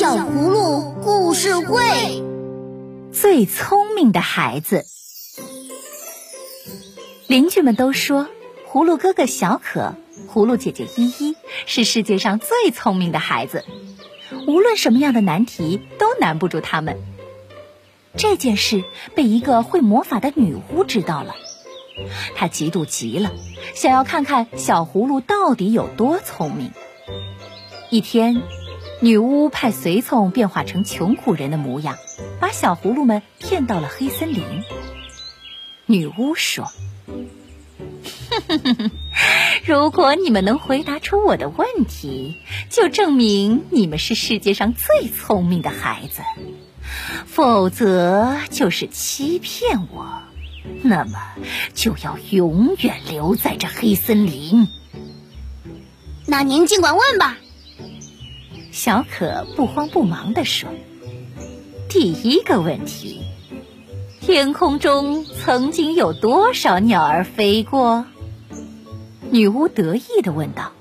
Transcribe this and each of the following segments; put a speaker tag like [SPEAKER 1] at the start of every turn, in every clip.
[SPEAKER 1] 小葫芦故事会，
[SPEAKER 2] 最聪明的孩子。邻居们都说，葫芦哥哥小可、葫芦姐姐依依是世界上最聪明的孩子，无论什么样的难题都难不住他们。这件事被一个会魔法的女巫知道了，她嫉妒极了，想要看看小葫芦到底有多聪明。一天。女巫派随从变化成穷苦人的模样，把小葫芦们骗到了黑森林。女巫说：“ 如果你们能回答出我的问题，就证明你们是世界上最聪明的孩子；否则就是欺骗我，那么就要永远留在这黑森林。”
[SPEAKER 1] 那您尽管问吧。
[SPEAKER 2] 小可不慌不忙地说：“第一个问题，天空中曾经有多少鸟儿飞过？”女巫得意地问道。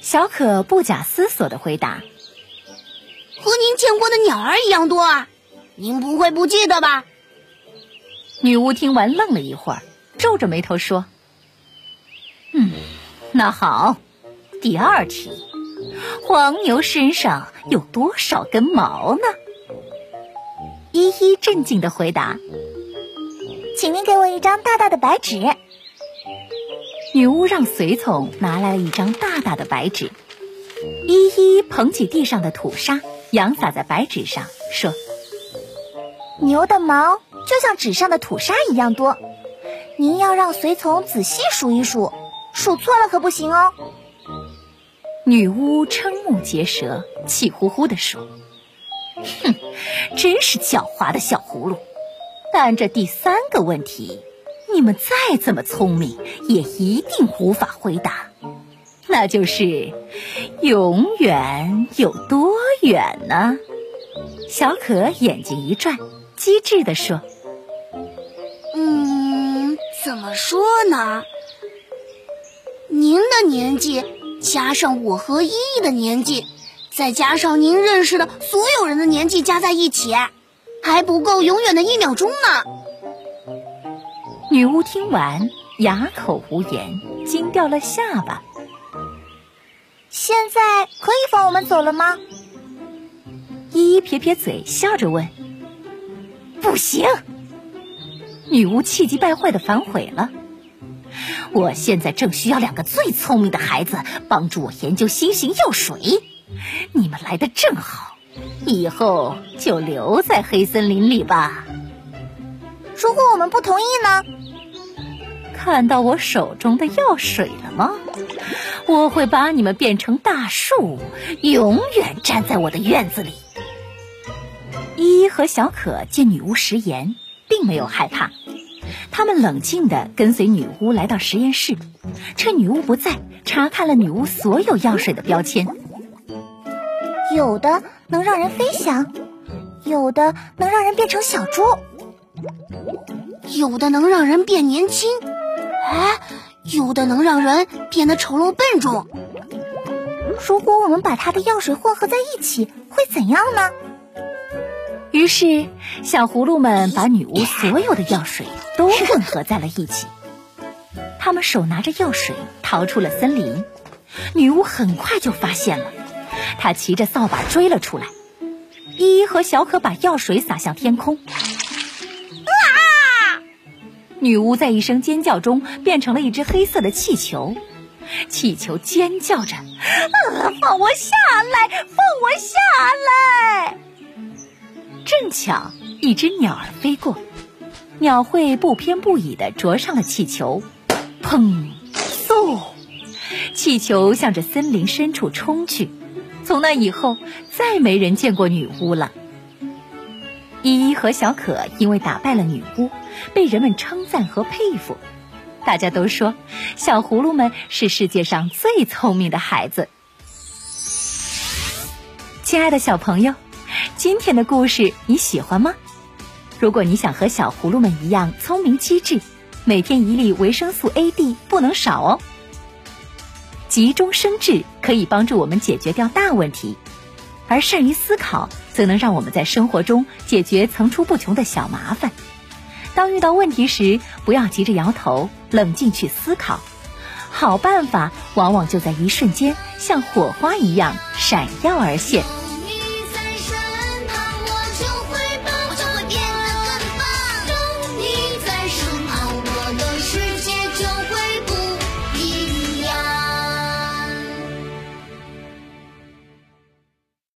[SPEAKER 2] 小可不假思索地回答：“
[SPEAKER 1] 和您见过的鸟儿一样多啊！您不会不记得吧？”
[SPEAKER 2] 女巫听完愣了一会儿，皱着眉头说：“嗯，那好，第二题。”黄牛身上有多少根毛呢？依依镇静的回答：“
[SPEAKER 3] 请您给我一张大大的白纸。”
[SPEAKER 2] 女巫让随从拿来了一张大大的白纸。依依捧起地上的土沙，扬洒在白纸上，说：“
[SPEAKER 3] 牛的毛就像纸上的土沙一样多，您要让随从仔细数一数，数错了可不行哦。”
[SPEAKER 2] 女巫瞠目结舌，气呼呼地说：“哼，真是狡猾的小葫芦！但这第三个问题，你们再怎么聪明，也一定无法回答。那就是永远有多远呢？”小可眼睛一转，机智地说：“
[SPEAKER 1] 嗯，怎么说呢？您的年纪……”加上我和依依的年纪，再加上您认识的所有人的年纪加在一起，还不够永远的一秒钟呢。
[SPEAKER 2] 女巫听完，哑口无言，惊掉了下巴。
[SPEAKER 3] 现在可以放我们走了吗？
[SPEAKER 2] 依依撇撇嘴，笑着问：“不行！”女巫气急败坏的反悔了。我现在正需要两个最聪明的孩子帮助我研究新型药水，你们来的正好，以后就留在黑森林里吧。
[SPEAKER 3] 如果我们不同意呢？
[SPEAKER 2] 看到我手中的药水了吗？我会把你们变成大树，永远站在我的院子里。依依和小可见女巫食言，并没有害怕。他们冷静地跟随女巫来到实验室，趁女巫不在，查看了女巫所有药水的标签。
[SPEAKER 3] 有的能让人飞翔，有的能让人变成小猪，
[SPEAKER 1] 有的能让人变年轻，哎，有的能让人变得丑陋笨重。
[SPEAKER 3] 如果我们把它的药水混合在一起，会怎样呢？
[SPEAKER 2] 于是，小葫芦们把女巫所有的药水都混合在了一起。他们手拿着药水逃出了森林，女巫很快就发现了，她骑着扫把追了出来。依依和小可把药水洒向天空。
[SPEAKER 1] 啊！
[SPEAKER 2] 女巫在一声尖叫中变成了一只黑色的气球，气球尖叫着：“
[SPEAKER 1] 放我下来！放我下来！”
[SPEAKER 2] 正巧一只鸟儿飞过，鸟喙不偏不倚地啄上了气球，砰！嗖！气球向着森林深处冲去。从那以后，再没人见过女巫了。依依和小可因为打败了女巫，被人们称赞和佩服。大家都说，小葫芦们是世界上最聪明的孩子。亲爱的小朋友。今天的故事你喜欢吗？如果你想和小葫芦们一样聪明机智，每天一粒维生素 A、D 不能少哦。急中生智可以帮助我们解决掉大问题。而善于思考，则能让我们在生活中解决层出不穷的小麻烦。当遇到问题时，不要急着摇头，冷静去思考。好办法往往就在一瞬间，像火花一样闪耀而现。